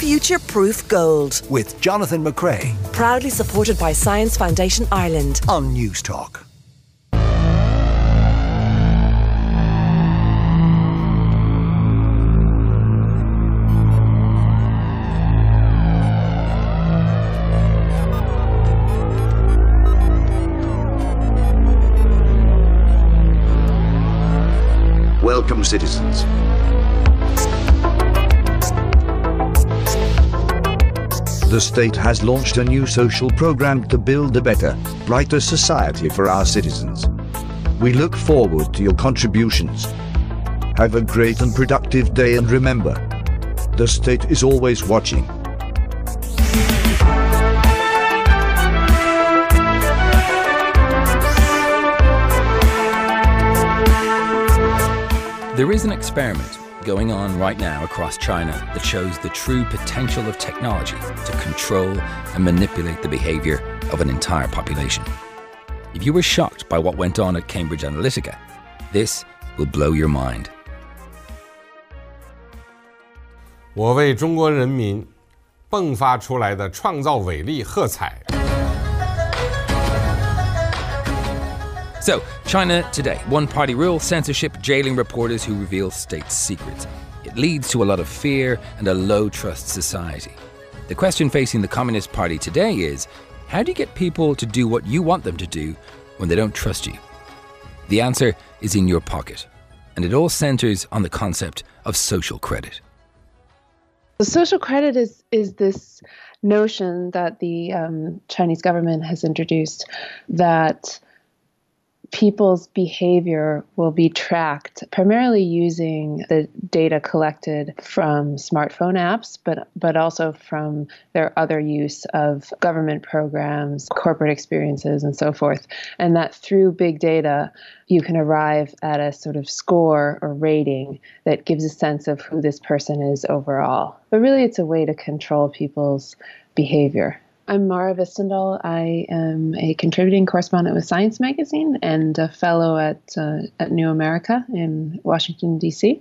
Future Proof Gold. With Jonathan McCrea. Proudly supported by Science Foundation Ireland. On Newstalk. Welcome, citizens. The state has launched a new social program to build a better, brighter society for our citizens. We look forward to your contributions. Have a great and productive day and remember, the state is always watching. There is an experiment going on right now across China that shows the true potential of technology to control and manipulate the behavior of an entire population. If you were shocked by what went on at Cambridge Analytica, this will blow your mind. 我为中国人民迸发出来的创造伟力喝彩。 So, China today one party rule, censorship, jailing reporters who reveal state secrets. It leads to a lot of fear and a low trust society. The question facing the Communist Party today is how do you get people to do what you want them to do when they don't trust you? The answer is in your pocket, and it all centers on the concept of social credit. The social credit is is this notion that the um, Chinese government has introduced that people's behavior will be tracked primarily using the data collected from smartphone apps, but but also from their other use of government programs, corporate experiences, and so forth. And that through big data, you can arrive at a sort of score or rating that gives a sense of who this person is overall. But really, it's a way to control people's behavior. I'm Mara Hvistendahl. I am a contributing correspondent with Science Magazine and a fellow at uh, at New America in Washington D.C.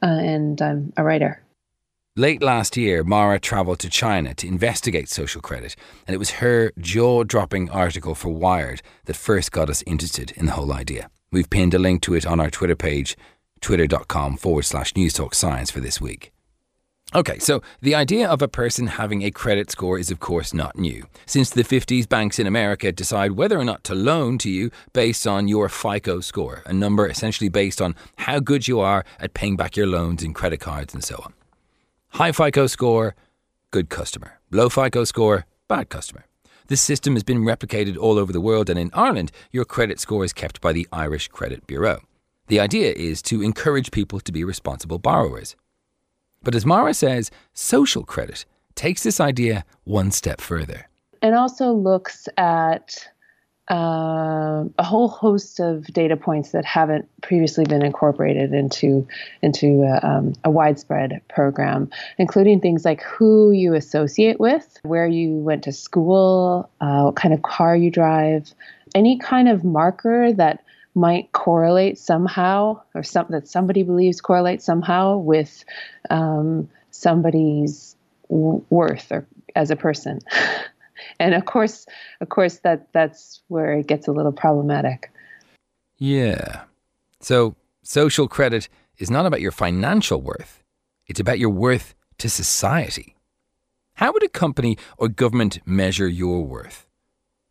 Uh, and I'm a writer. Late last year, Mara travelled to China to investigate social credit, and it was her jaw dropping article for Wired that first got us interested in the whole idea. We've pinned a link to it on our Twitter page, twitter.com forward slash newstalk science for this week. Okay, so the idea of a person having a credit score is, of course, not new. Since the 50s, banks in America decide whether or not to loan to you based on your FICO score, a number essentially based on how good you are at paying back your loans and credit cards and so on. High FICO score, good customer. Low FICO score, bad customer. This system has been replicated all over the world, and in Ireland, your credit score is kept by the Irish Credit Bureau. The idea is to encourage people to be responsible borrowers. But as Mara says, social credit takes this idea one step further. And also looks at uh, a whole host of data points that haven't previously been incorporated into into a, um, a, widespread program, including things like who you associate with, where you went to school, uh, what kind of car you drive, any kind of marker that might correlate somehow, or some, that somebody believes correlates somehow with um, somebody's w- worth or as a person. and of course, of course, that that's where it gets a little problematic. Yeah. So social credit is not about your financial worth; it's about your worth to society. How would a company or government measure your worth?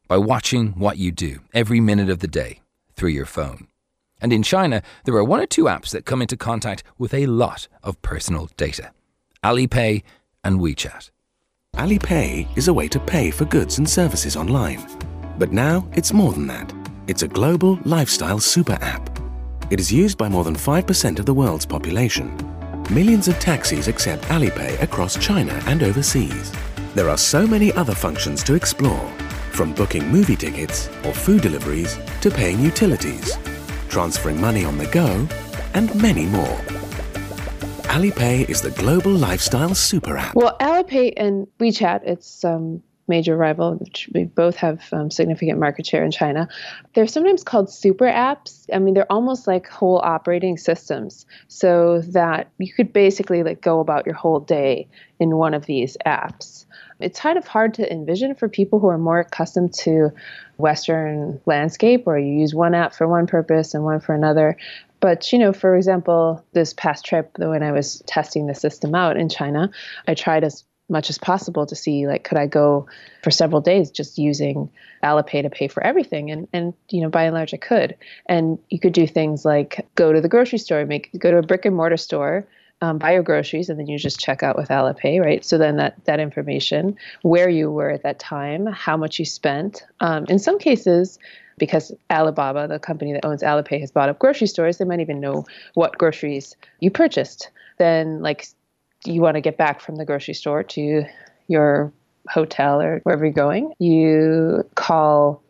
By watching what you do every minute of the day through your phone. And in China, there are one or two apps that come into contact with a lot of personal data Alipay and WeChat. Alipay is a way to pay for goods and services online. But now it's more than that. It's a global lifestyle super app. It is used by more than 5% of the world's population. Millions of taxis accept Alipay across China and overseas. There are so many other functions to explore from booking movie tickets or food deliveries to paying utilities, transferring money on the go, and many more. Alipay is the global lifestyle super app. Well, Alipay and WeChat, it's um, major rival, which we both have um, significant market share in China. They're sometimes called super apps. I mean, they're almost like whole operating systems, so that you could basically like go about your whole day in one of these apps. It's kind of hard to envision for people who are more accustomed to Western landscape, where you use one app for one purpose and one for another. But, you know, for example, this past trip, when I was testing the system out in China, I tried as much as possible to see like could I go for several days just using Alipay to pay for everything and and you know by and large I could and you could do things like go to the grocery store make go to a brick and mortar store um, buy your groceries and then you just check out with Alipay right so then that that information where you were at that time how much you spent um, in some cases because Alibaba, the company that owns Alipay, has bought up grocery stores, they might even know what groceries you purchased. Then, like you want to get back from the grocery store to your hotel or wherever you're going, you call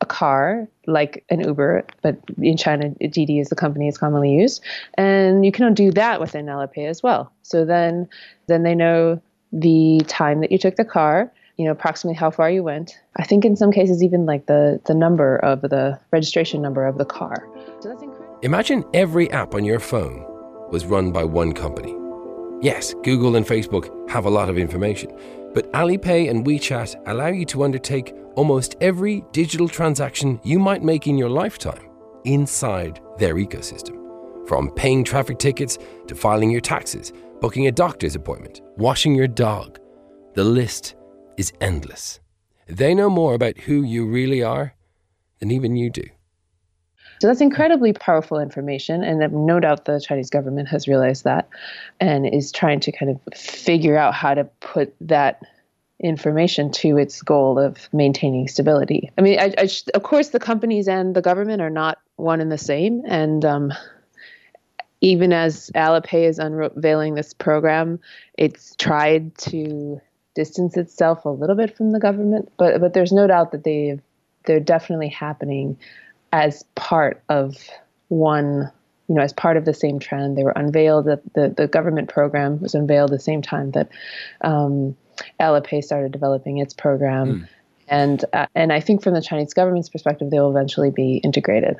a car like an Uber, but in China, Didi is the company it's commonly used, and you can do that within Alipay as well. So then, then they know the time that you took the car, you know, approximately how far you went. I think in some cases even like the the number of the registration number of the car. So that's incredible. Imagine every app on your phone was run by one company Yes, Google and Facebook have a lot of information, but Alipay and WeChat allow you to undertake almost every digital transaction you might make in your lifetime inside their ecosystem. From paying traffic tickets to filing your taxes, booking a doctor's appointment, washing your dog. The list is endless. They know more about who you really are than even you do. So that's incredibly powerful information, and no doubt the Chinese government has realized that and is trying to kind of figure out how to put that information to its goal of maintaining stability. I mean, I, I, of course, the companies and the government are not one and the same, and um, even as Alipay is unveiling this program, it's tried to distance itself a little bit from the government, but but there's no doubt that they they're definitely happening as part of one you know, as part of the same trend. They were unveiled, the, the, the government program was unveiled the same time that um, Alipay started developing its program. Mm. And, uh, and I think from the Chinese government's perspective, they will eventually be integrated.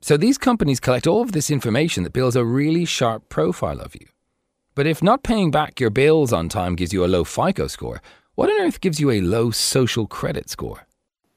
So these companies collect all of this information that builds a really sharp profile of you. But if not paying back your bills on time gives you a low FICO score, what on earth gives you a low social credit score?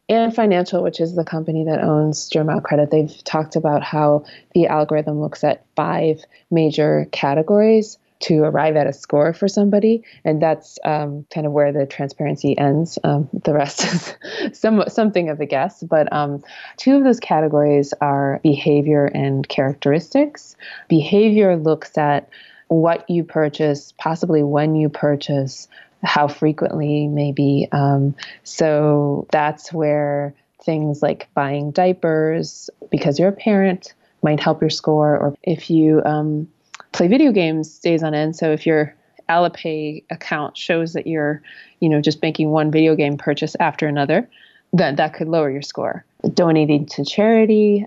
Ant Financial, which is the company that owns Zhima Credit, they've talked about how the algorithm looks at five major categories to arrive at a score for somebody, and that's um, kind of where the transparency ends. Um, the rest is some, something of a guess, but um, two of those categories are behavior and characteristics. Behavior looks at what you purchase, possibly when you purchase, how frequently, maybe. Um, so that's where things like buying diapers because you're a parent might help your score, or if you um, play video games days on end. So if your Alipay account shows that you're, you know, just making one video game purchase after another, then that could lower your score. Donating to charity,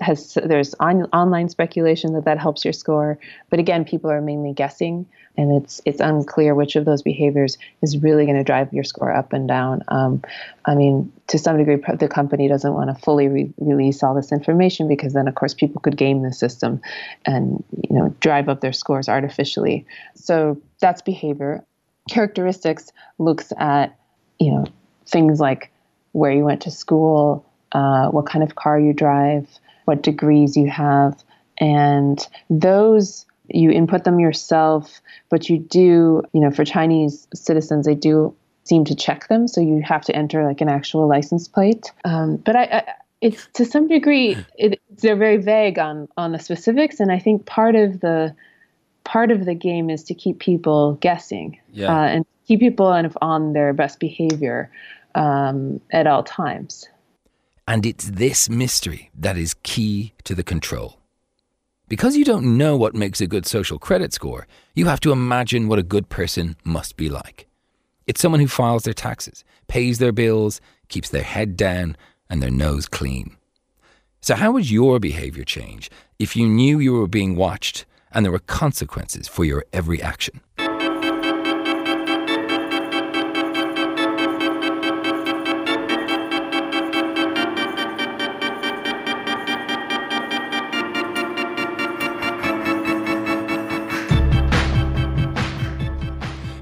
has there's on, online speculation that that helps your score, but again, people are mainly guessing, and it's it's unclear which of those behaviors is really going to drive your score up and down. Um, I mean, to some degree, the company doesn't want to fully re- release all this information because then, of course, people could game the system and you know drive up their scores artificially. So that's behavior. Characteristics looks at you know things like where you went to school, uh, what kind of car you drive, what degrees you have. And those, you input them yourself, but you do, you know, for Chinese citizens, they do seem to check them. So you have to enter like an actual license plate. Um, but I, I it's to some degree it, they're very vague on on the specifics and i think part of the part of the game is to keep people guessing yeah. uh, and keep people kind of on their best behavior um, at all times and it's this mystery that is key to the control. Because you don't know what makes a good social credit score, you have to imagine what a good person must be like. It's someone who files their taxes, pays their bills, keeps their head down, and their nose clean. So, how would your behaviour change if you knew you were being watched and there were consequences for your every action?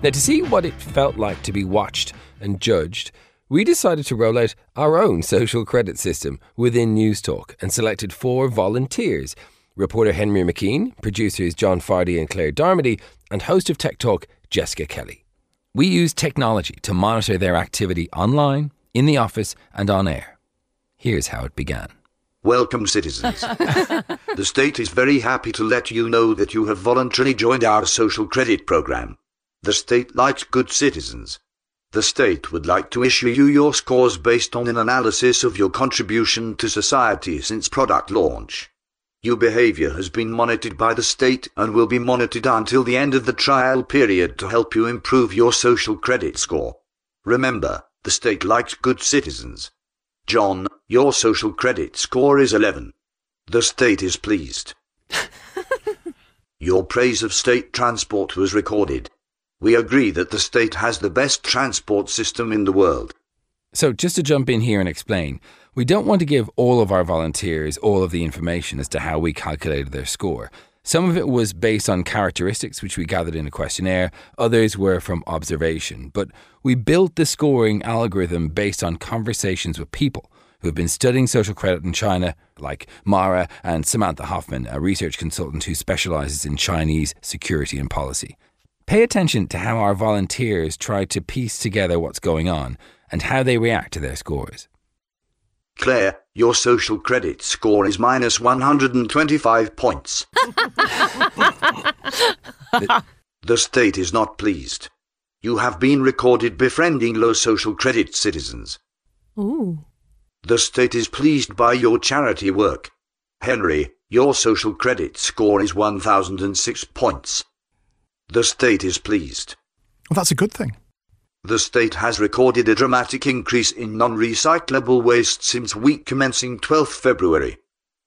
Now, to see what it felt like to be watched and judged, we decided to roll out our own social credit system within Newstalk and selected four volunteers reporter Henry McKean, producers John Fardy and Claire Darmody, and host of Tech Talk, Jessica Kelly. We use technology to monitor their activity online, in the office, and on air. Here's how it began. Welcome, citizens. the state is very happy to let you know that you have voluntarily joined our social credit program. The state likes good citizens. The state would like to issue you your scores based on an analysis of your contribution to society since product launch. Your behavior has been monitored by the state and will be monitored until the end of the trial period to help you improve your social credit score. Remember, the state likes good citizens. John, your social credit score is 11. The state is pleased. your praise of state transport was recorded. We agree that the state has the best transport system in the world. So, just to jump in here and explain, we don't want to give all of our volunteers all of the information as to how we calculated their score. Some of it was based on characteristics which we gathered in a questionnaire, others were from observation. But we built the scoring algorithm based on conversations with people who have been studying social credit in China, like Mara and Samantha Hoffman, a research consultant who specializes in Chinese security and policy. Pay attention to how our volunteers try to piece together what's going on and how they react to their scores. Claire, your social credit score is minus 125 points. the, the state is not pleased. You have been recorded befriending low social credit citizens. Ooh. The state is pleased by your charity work. Henry, your social credit score is 1006 points. The state is pleased. Well, that's a good thing. The state has recorded a dramatic increase in non-recyclable waste since week commencing 12th February.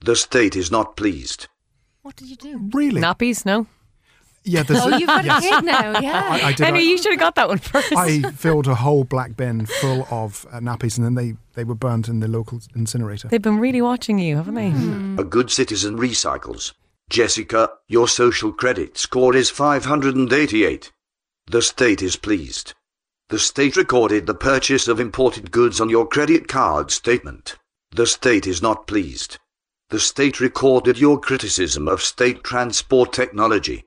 The state is not pleased. What did you do? Really? Nappies? No. Yeah, there's Oh, you've got yes. a kid now. Yeah. I- I did, Henry, I- you should have got that one first. I filled a whole black bin full of uh, nappies, and then they, they were burnt in the local incinerator. They've been really watching you, haven't they? A good citizen recycles. Jessica, your social credit score is 588. The state is pleased. The state recorded the purchase of imported goods on your credit card statement. The state is not pleased. The state recorded your criticism of state transport technology.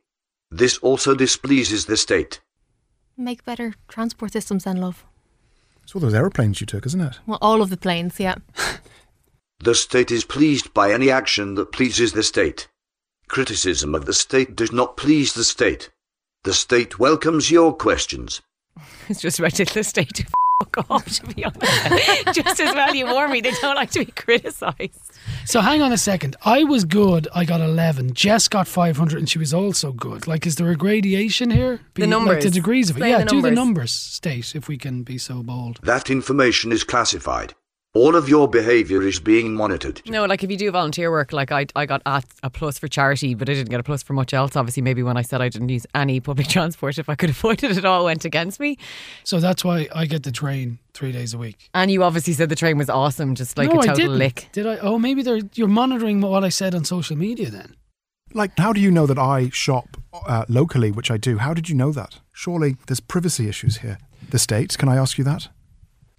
This also displeases the state. Make better transport systems then, love. It's all those aeroplanes you took, isn't it? Well, all of the planes, yeah. The state is pleased by any action that pleases the state. Criticism of the state does not please the state. The state welcomes your questions. It's just about to the state to fuck off, to be honest. just as well you warn me, they don't like to be criticised. So hang on a second. I was good. I got 11. Jess got 500 and she was also good. Like, is there a gradation here? The Like numbers. the degrees of it. Explain Yeah, the do the numbers. numbers state if we can be so bold. That information is classified. All of your behavior is being monitored. No, like if you do volunteer work, like I, I got a, a plus for charity, but I didn't get a plus for much else. Obviously, maybe when I said I didn't use any public transport, if I could avoid it at all, went against me. So that's why I get the train three days a week. And you obviously said the train was awesome, just like no, a I total didn't. lick. Did I? Oh, maybe they're, you're monitoring what I said on social media then. Like, how do you know that I shop uh, locally, which I do? How did you know that? Surely there's privacy issues here. The state, can I ask you that?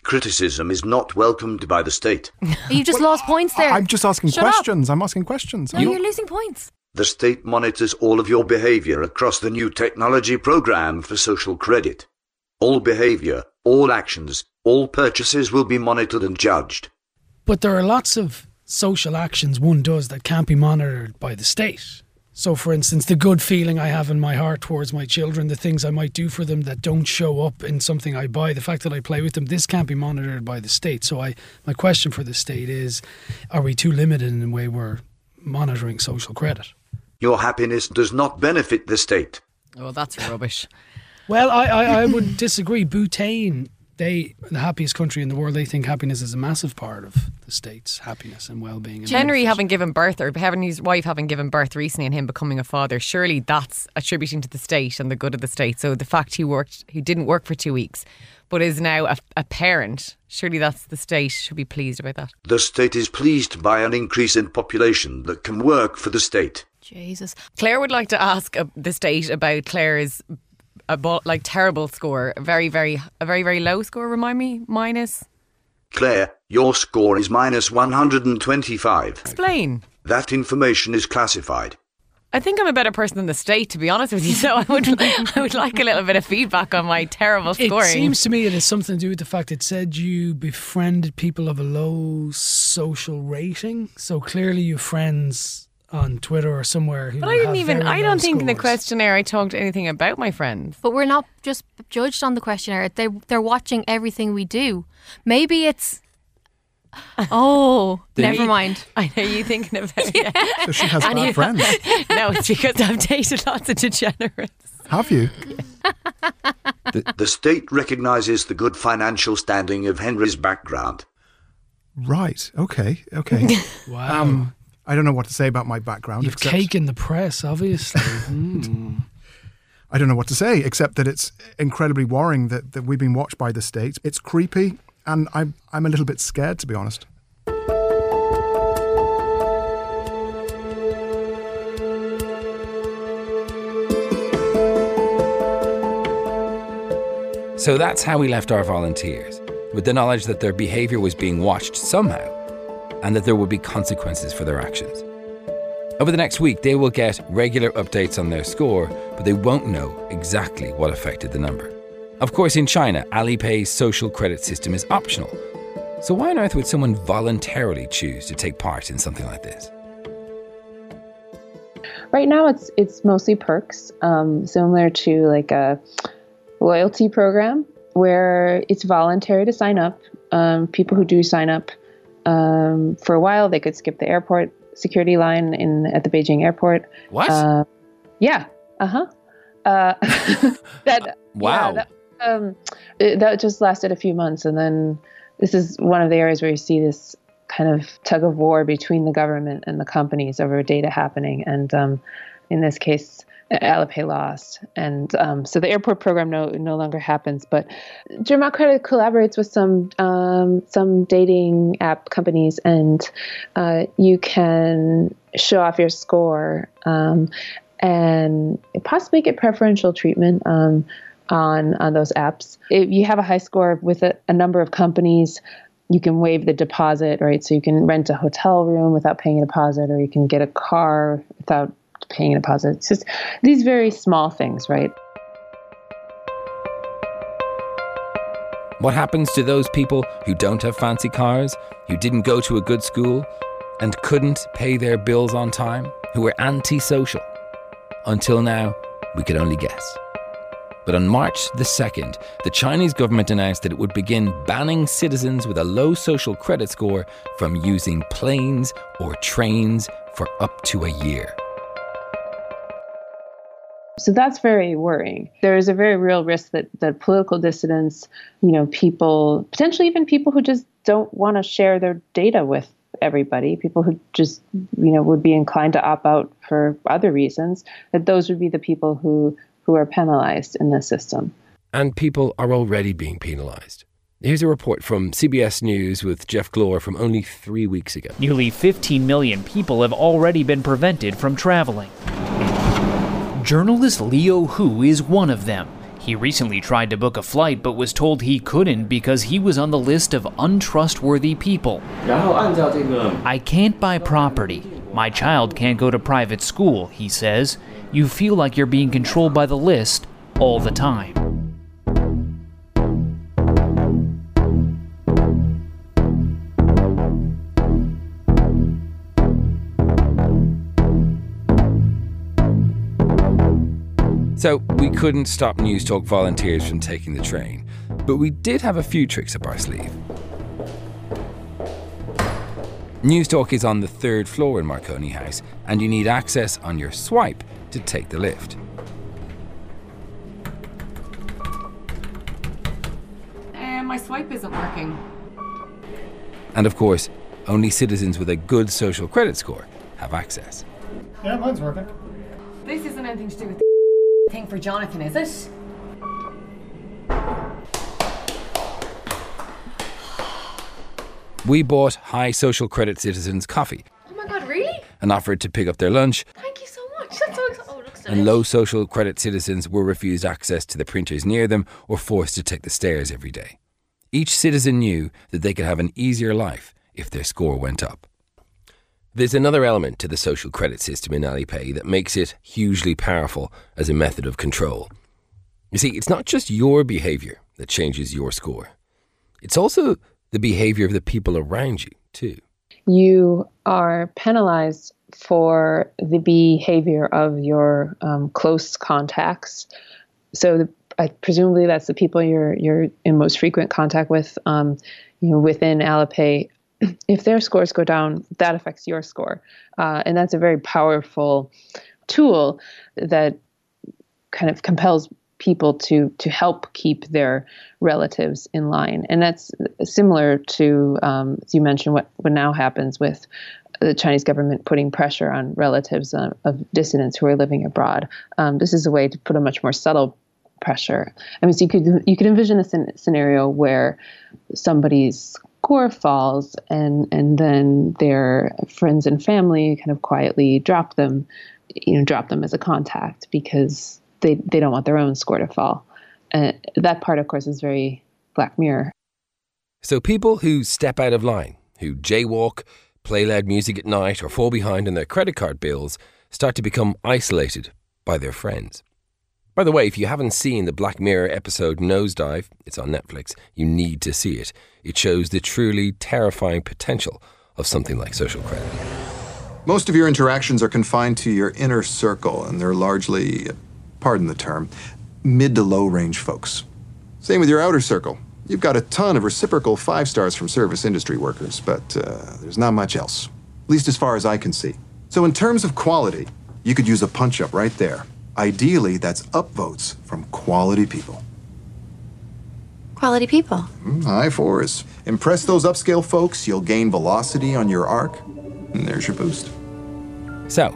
Criticism is not welcomed by the state. You've just lost points there. I'm just asking Shut up. questions. I'm asking questions. No, you're losing points. The state monitors all of your behavior across the new technology program for social credit. All behavior, all actions, all purchases will be monitored and judged. But there are lots of social actions one does that can't be monitored by the state. So, for instance, the good feeling I have in my heart towards my children, the things I might do for them that don't show up in something I buy, the fact that I play with them, this can't be monitored by the state. So, I my question for the state is: Are we too limited in the way we're monitoring social credit? Your happiness does not benefit the state. Oh, that's rubbish. Well, I, I, I would disagree. Bhutan, they the happiest country in the world. They think happiness is a massive part of the state's happiness and well-being. and Henry having given birth, or having his wife having given birth recently, and him becoming a father, surely that's attributing to the state and the good of the state. So the fact he worked, he didn't work for two weeks, but is now a, a parent, surely that's the state should be pleased about that. The state is pleased by an increase in population that can work for the state. Jesus. Claire would like to ask uh, the state about Claire's a bo- like terrible score, a very very a very very low score. Remind me, minus. Claire, your score is minus 125. Explain. That information is classified. I think I'm a better person than the state, to be honest with you. So I would, I would like a little bit of feedback on my terrible It seems to me it has something to do with the fact it said you befriended people of a low social rating. So clearly you have friends on Twitter or somewhere who but I didn't even. I don't think in the questionnaire I talked anything about my friends. But we're not just judged on the questionnaire. They they're watching everything we do. Maybe it's. Oh, The never need- mind. I know you thinking about it. So she has And bad you- friends. no, it's because I've dated lots of degenerates. Have you? The state recognizes the good financial standing of Henry's background. Right. Okay. Okay. Wow. Um, I don't know what to say about my background. You've except- cake in the press, obviously. Mm. I don't know what to say except that it's incredibly worrying that, that we've been watched by the state. It's creepy, and I'm I'm a little bit scared to be honest. So that's how we left our volunteers, with the knowledge that their behaviour was being watched somehow and that there would be consequences for their actions. Over the next week, they will get regular updates on their score, but they won't know exactly what affected the number. Of course, in China, Alipay's social credit system is optional. So why on earth would someone voluntarily choose to take part in something like this? Right now, it's it's mostly perks, um, similar to like a loyalty program where it's voluntary to sign up. Um, people who do sign up um, for a while, they could skip the airport security line in at the Beijing airport. What? Uh, yeah. Uh-huh. Uh That Wow. yeah, that, um, it- that just lasted a few months, and then this is one of the areas where you see this kind of tug of war between the government and the companies over data happening. And um, in this case, Alipay lost, and um, so the airport program no no longer happens. But Zhima Credit collaborates with some um, some dating app companies, and uh, you can show off your score um, and possibly get preferential treatment. Um, on, on those apps. If you have a high score with a, a number of companies, you can waive the deposit, right? So you can rent a hotel room without paying a deposit, or you can get a car without paying a deposit. It's just these very small things, right? What happens to those people who don't have fancy cars, who didn't go to a good school, and couldn't pay their bills on time, who were antisocial? Until now, we could only guess. But on March the 2nd, the Chinese government announced that it would begin banning citizens with a low social credit score from using planes or trains for up to a year. So that's very worrying. There is a very real risk that, that political dissidents, you know, people, potentially even people who just don't want to share their data with everybody, people who just, you know, would be inclined to opt out for other reasons, that those would be the people who, who are penalized in this system. And people are already being penalised. Here's a report from CBS News with Jeff Glor from only three weeks ago. Nearly 15 million people have already been prevented from traveling. Journalist Liu Hu is one of them. He recently tried to book a flight but was told he couldn't because he was on the list of untrustworthy people. I can't buy property. My child can't go to private school, he says. You feel like you're being controlled by the list all the time. So we couldn't stop News Talk volunteers from taking the train, but we did have a few tricks up our sleeve. News Talk is on the third floor in Marconi House, and you need access on your swipe to take the lift. Uh, my swipe isn't working. And of course, only citizens with a good social credit score have access. Yeah, mine's working. This isn't anything to do with the thing for Jonathan, is it? We bought high social credit citizens coffee Oh my god, really? and offered to pick up their lunch Thank you so much. That's so exciting. Oh, looks and low social credit citizens were refused access to the printers near them or forced to take the stairs every day. Each citizen knew that they could have an easier life if their score went up. There's another element to the social credit system in Alipay that makes it hugely powerful as a method of control. You see, it's not just your behavior that changes your score, it's also the behavior of the people around you, too. You are penalized for the behavior of your um, close contacts. So, the, I, presumably, that's the people you're you're in most frequent contact with. Um, you know, within Alipay, if their scores go down, that affects your score, uh, and that's a very powerful tool that kind of compels people to to help keep their relatives in line, and that's similar to um, as you mentioned what what now happens with the Chinese government putting pressure on relatives of, of dissidents who are living abroad. Um, this is a way to put a much more subtle pressure. I mean, so you could you could envision a scenario where somebody's score falls and and then their friends and family kind of quietly drop them, you know, drop them as a contact because they they don't want their own score to fall. And that part, of course, is very Black Mirror. So people who step out of line, who jaywalk, play loud music at night, or fall behind on their credit card bills, start to become isolated by their friends. By the way, if you haven't seen the Black Mirror episode Nosedive, it's on Netflix, you need to see it. It shows the truly terrifying potential of something like social credit. Most of your interactions are confined to your inner circle, and they're largely pardon the term, mid to low range folks. Same with your outer circle. You've got a ton of reciprocal five stars from service industry workers, but uh, there's not much else, at least as far as I can see. So, in terms of quality, you could use a punch up right there. Ideally, that's upvotes from quality people. Quality people. Mm, high fours. Impress those upscale folks, you'll gain velocity on your arc, and there's your boost. So,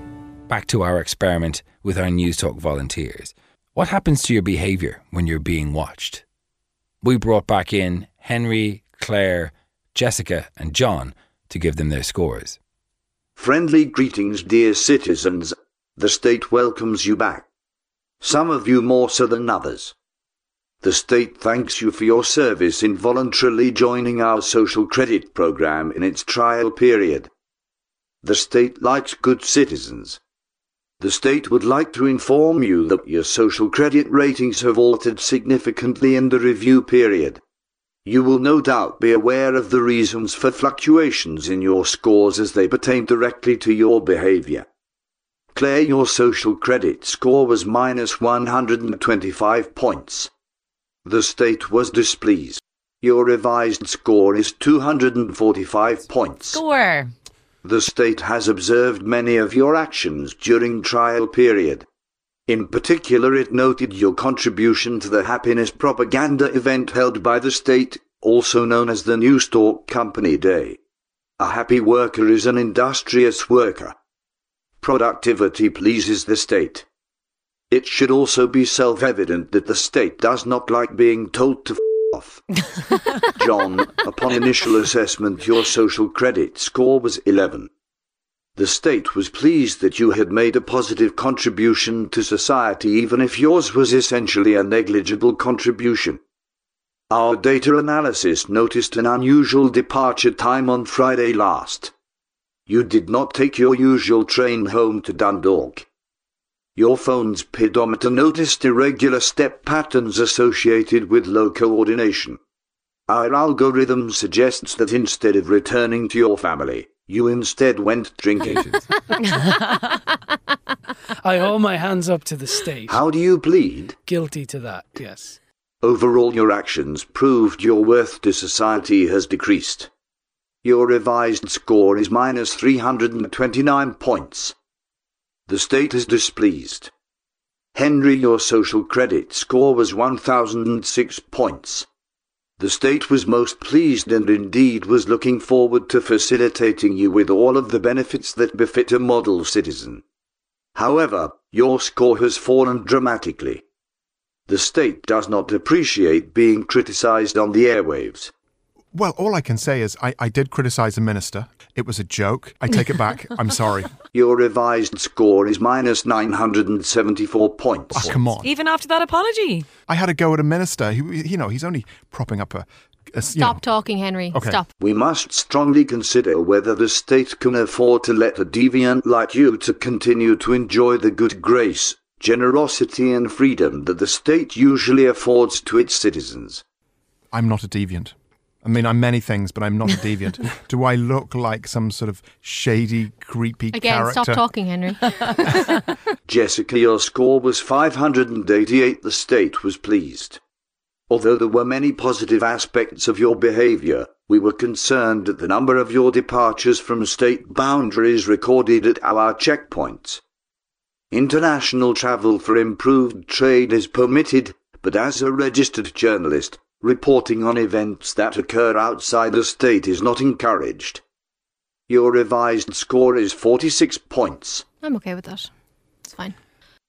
back to our experiment with our Newstalk volunteers. What happens to your behaviour when you're being watched? We brought back in Henry, Claire, Jessica, and John to give them their scores. Friendly greetings, dear citizens. The state welcomes you back. Some of you more so than others. The state thanks you for your service in voluntarily joining our social credit program in its trial period. The state likes good citizens. The state would like to inform you that your social credit ratings have altered significantly in the review period. You will no doubt be aware of the reasons for fluctuations in your scores as they pertain directly to your behavior. Claire, your social credit score was minus 125 points. The state was displeased. Your revised score is 245 points. Score. The state has observed many of your actions during trial period. In particular, it noted your contribution to the happiness propaganda event held by the state, also known as the New Newstalk Company Day. A happy worker is an industrious worker. Productivity pleases the state. It should also be self-evident that the state does not like being told to f- off. John, upon initial assessment, your social credit score was 11. The state was pleased that you had made a positive contribution to society, even if yours was essentially a negligible contribution. Our data analysis noticed an unusual departure time on Friday last. You did not take your usual train home to Dundalk. Your phone's pedometer noticed irregular step patterns associated with low coordination. Our algorithm suggests that instead of returning to your family, you instead went drinking. I hold my hands up to the state. How do you plead? Guilty to that, yes. Overall, your actions proved your worth to society has decreased. Your revised score is minus 329 points. The state is displeased. Henry, your social credit score was 1006 points. The state was most pleased and indeed was looking forward to facilitating you with all of the benefits that befit a model citizen. However, your score has fallen dramatically. The state does not appreciate being criticized on the airwaves. Well, all I can say is I, I did criticise the minister. It was a joke. I take it back. I'm sorry. Your revised score is minus 974 points. Oh, come on. Even after that apology. I had a go at a minister. Who, you know, he's only propping up a. a Stop talking, Henry. Okay. Stop. We must strongly consider whether the state can afford to let a deviant like you to continue to enjoy the good grace, generosity and freedom that the state usually affords to its citizens. I'm not a deviant. I mean, I'm many things, but I'm not a deviant. Do I look like some sort of shady, creepy Again, character? stop talking, Henry. Jessica, your score was 588. The state was pleased. Although there were many positive aspects of your behavior, we were concerned at the number of your departures from state boundaries recorded at our checkpoints. International travel for improved trade is permitted, but as a registered journalist, reporting on events that occur outside the state is not encouraged. Your revised score is 46 points. I'm okay with that. It's fine.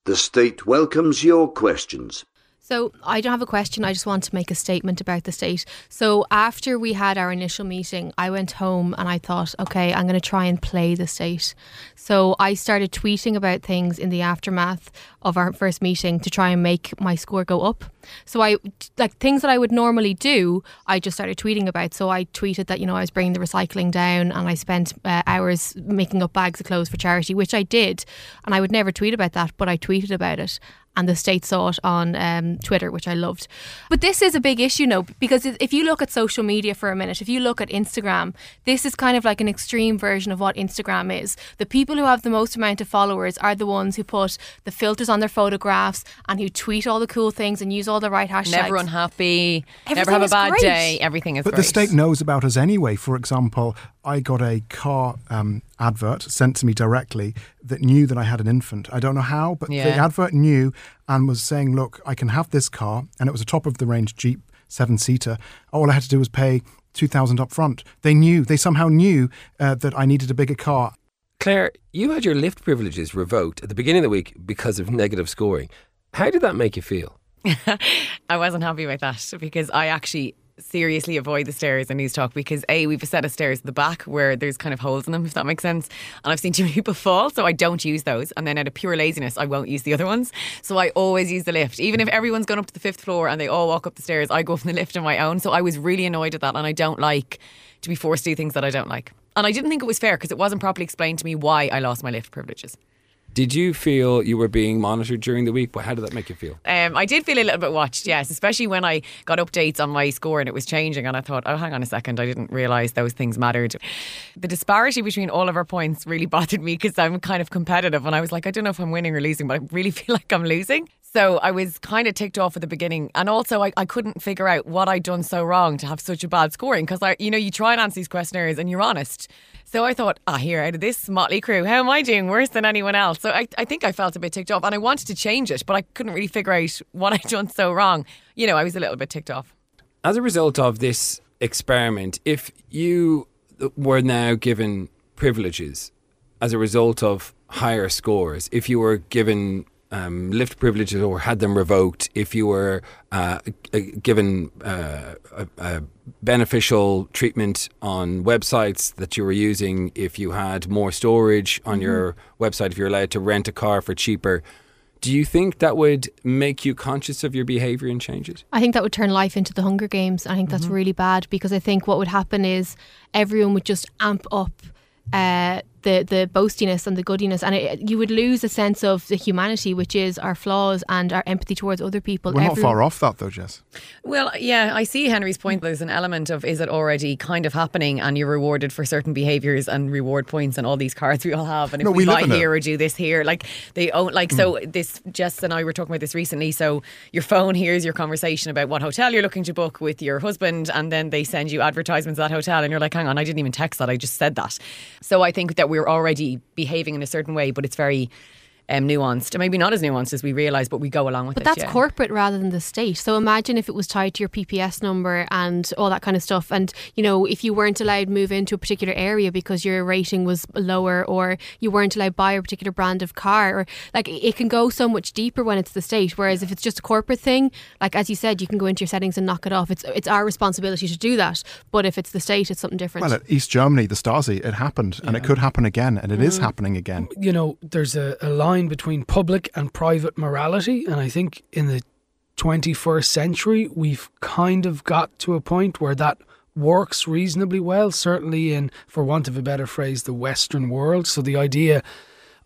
The state welcomes your questions. So I don't have a question. I just want to make a statement about the state. So after we had our initial meeting, I went home and I thought, okay, I'm going to try and play the state. So I started tweeting about things in the aftermath of our first meeting to try and make my score go up. So I like things that I would normally do. I just started tweeting about. So I tweeted that you know I was bringing the recycling down, and I spent uh, hours making up bags of clothes for charity, which I did. And I would never tweet about that, but I tweeted about it and the state saw it on um, Twitter, which I loved. But this is a big issue now because if you look at social media for a minute, if you look at Instagram, this is kind of like an extreme version of what Instagram is. The people who have the most amount of followers are the ones who put the filters on their photographs and who tweet all the cool things and use all the right hashtags. Never unhappy, never Everything have a bad great. day. Everything is But great. the state knows about us anyway. For example, I got a car um, advert sent to me directly that knew that I had an infant. I don't know how, but the advert knew and was saying, look, I can have this car. And it was a top of the range Jeep seven seater. All I had to do was pay 2000 up front. They knew, they somehow knew uh, that I needed a bigger car. Claire, you had your lift privileges revoked at the beginning of the week because of negative scoring. How did that make you feel? I wasn't happy with that because I actually seriously avoid the stairs in News Talk because A, we've a set of stairs at the back where there's kind of holes in them, if that makes sense. And I've seen too many people fall, so I don't use those. And then out of pure laziness, I won't use the other ones. So I always use the lift. Even if everyone's gone up to the fifth floor and they all walk up the stairs, I go from the lift on my own. So I was really annoyed at that and I don't like to be forced to do things that I don't like. And I didn't think it was fair because it wasn't properly explained to me why I lost my lift privileges. Did you feel you were being monitored during the week? How did that make you feel? Um, I did feel a little bit watched, yes, especially when I got updates on my score and it was changing. And I thought, oh, hang on a second, I didn't realise those things mattered. The disparity between all of our points really bothered me because I'm kind of competitive. And I was like, I don't know if I'm winning or losing, but I really feel like I'm losing. So I was kind of ticked off at the beginning. And also, I, I couldn't figure out what I'd done so wrong to have such a bad scoring because, I, you know, you try and answer these questionnaires and you're honest. So I thought, ah, here, out of this motley crew, how am I doing worse than anyone else? So I, I think I felt a bit ticked off and I wanted to change it, but I couldn't really figure out what I'd done so wrong. You know, I was a little bit ticked off. As a result of this experiment, if you were now given privileges as a result of higher scores, if you were given um, lift privileges or had them revoked, if you were uh, given uh, a, a beneficial treatment on websites that you were using, if you had more storage on your website, if you're allowed to rent a car for cheaper, do you think that would make you conscious of your behaviour and change it? I think that would turn life into the Hunger Games. I think that's really bad because I think what would happen is everyone would just amp up uh, the the boastiness and the goodiness, and it, you would lose a sense of the humanity, which is our flaws and our empathy towards other people. We're not far off that, though, Jess. Well, yeah, I see Henry's point. There's an element of is it already kind of happening and you're rewarded for certain behaviors and reward points and all these cards we all have. And if No, we, we buy in it. here or do this here, like they own, like, so mm. this, Jess and I were talking about this recently. So your phone hears your conversation about what hotel you're looking to book with your husband, and then they send you advertisements of that hotel, and you're like, hang on, I didn't even text that, I just said that. So I think that we're already behaving in a certain way, but it's very um, nuanced, and maybe not as nuanced as we realise, but we go along with but it. But that's yeah. corporate rather than the state. So imagine if it was tied to your PPS number and all that kind of stuff. And, you know, if you weren't allowed to move into a particular area because your rating was lower or you weren't allowed to buy a particular brand of car or like it can go so much deeper when it's the state. Whereas if it's just a corporate thing, like as you said, you can go into your settings and knock it off. It's it's our responsibility to do that. But if it's the state, it's something different. Well, at East Germany, the Stasi, it happened and it could happen again, and it is Mm. happening again. you know, there's a, a line between public and private morality, and I think in the 21st century, we've kind of got to a point where that works reasonably well, certainly in, for want of a better phrase, the Western world. So the idea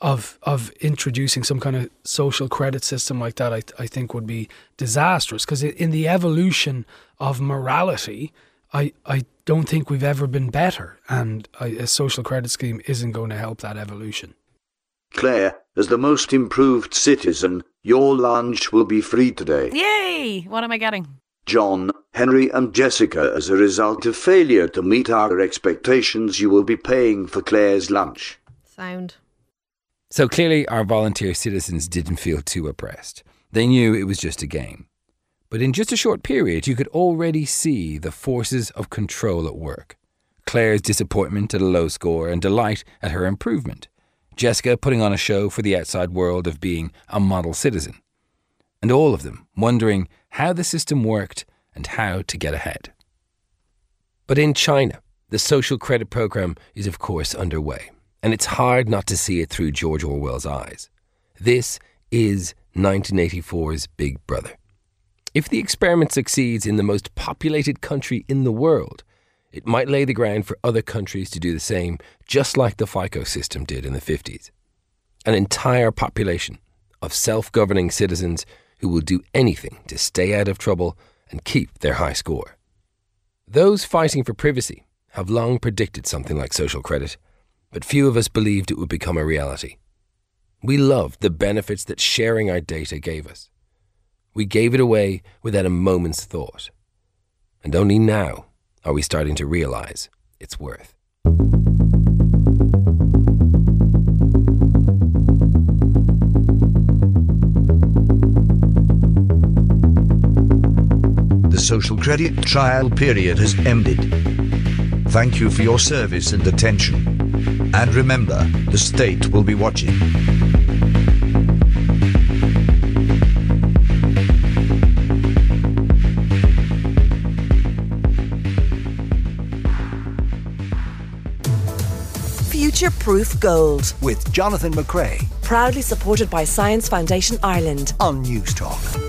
of of introducing some kind of social credit system like that, I, I think would be disastrous because in the evolution of morality, I, I don't think we've ever been better, and a social credit scheme isn't going to help that evolution. Claire, as the most improved citizen, your lunch will be free today. Yay! What am I getting? John, Henry, and Jessica, as a result of failure to meet our expectations, you will be paying for Claire's lunch. Sound. So clearly, our volunteer citizens didn't feel too oppressed. They knew it was just a game. But in just a short period, you could already see the forces of control at work. Claire's disappointment at a low score and delight at her improvement. Jessica putting on a show for the outside world of being a model citizen. And all of them wondering how the system worked and how to get ahead. But in China, the social credit program is, of course, underway, and it's hard not to see it through George Orwell's eyes. This is 1984's Big Brother. If the experiment succeeds in the most populated country in the world, it might lay the ground for other countries to do the same, just like the FICO system did in the 50s. An entire population of self governing citizens who will do anything to stay out of trouble and keep their high score. Those fighting for privacy have long predicted something like social credit, but few of us believed it would become a reality. We loved the benefits that sharing our data gave us. We gave it away without a moment's thought. And only now are we starting to realize its worth. The social credit trial period has ended. Thank you for your service and attention. And remember, the state will be watching. Future Proof Gold. With Jonathan McCrea Proudly supported by Science Foundation Ireland. on Newstalk.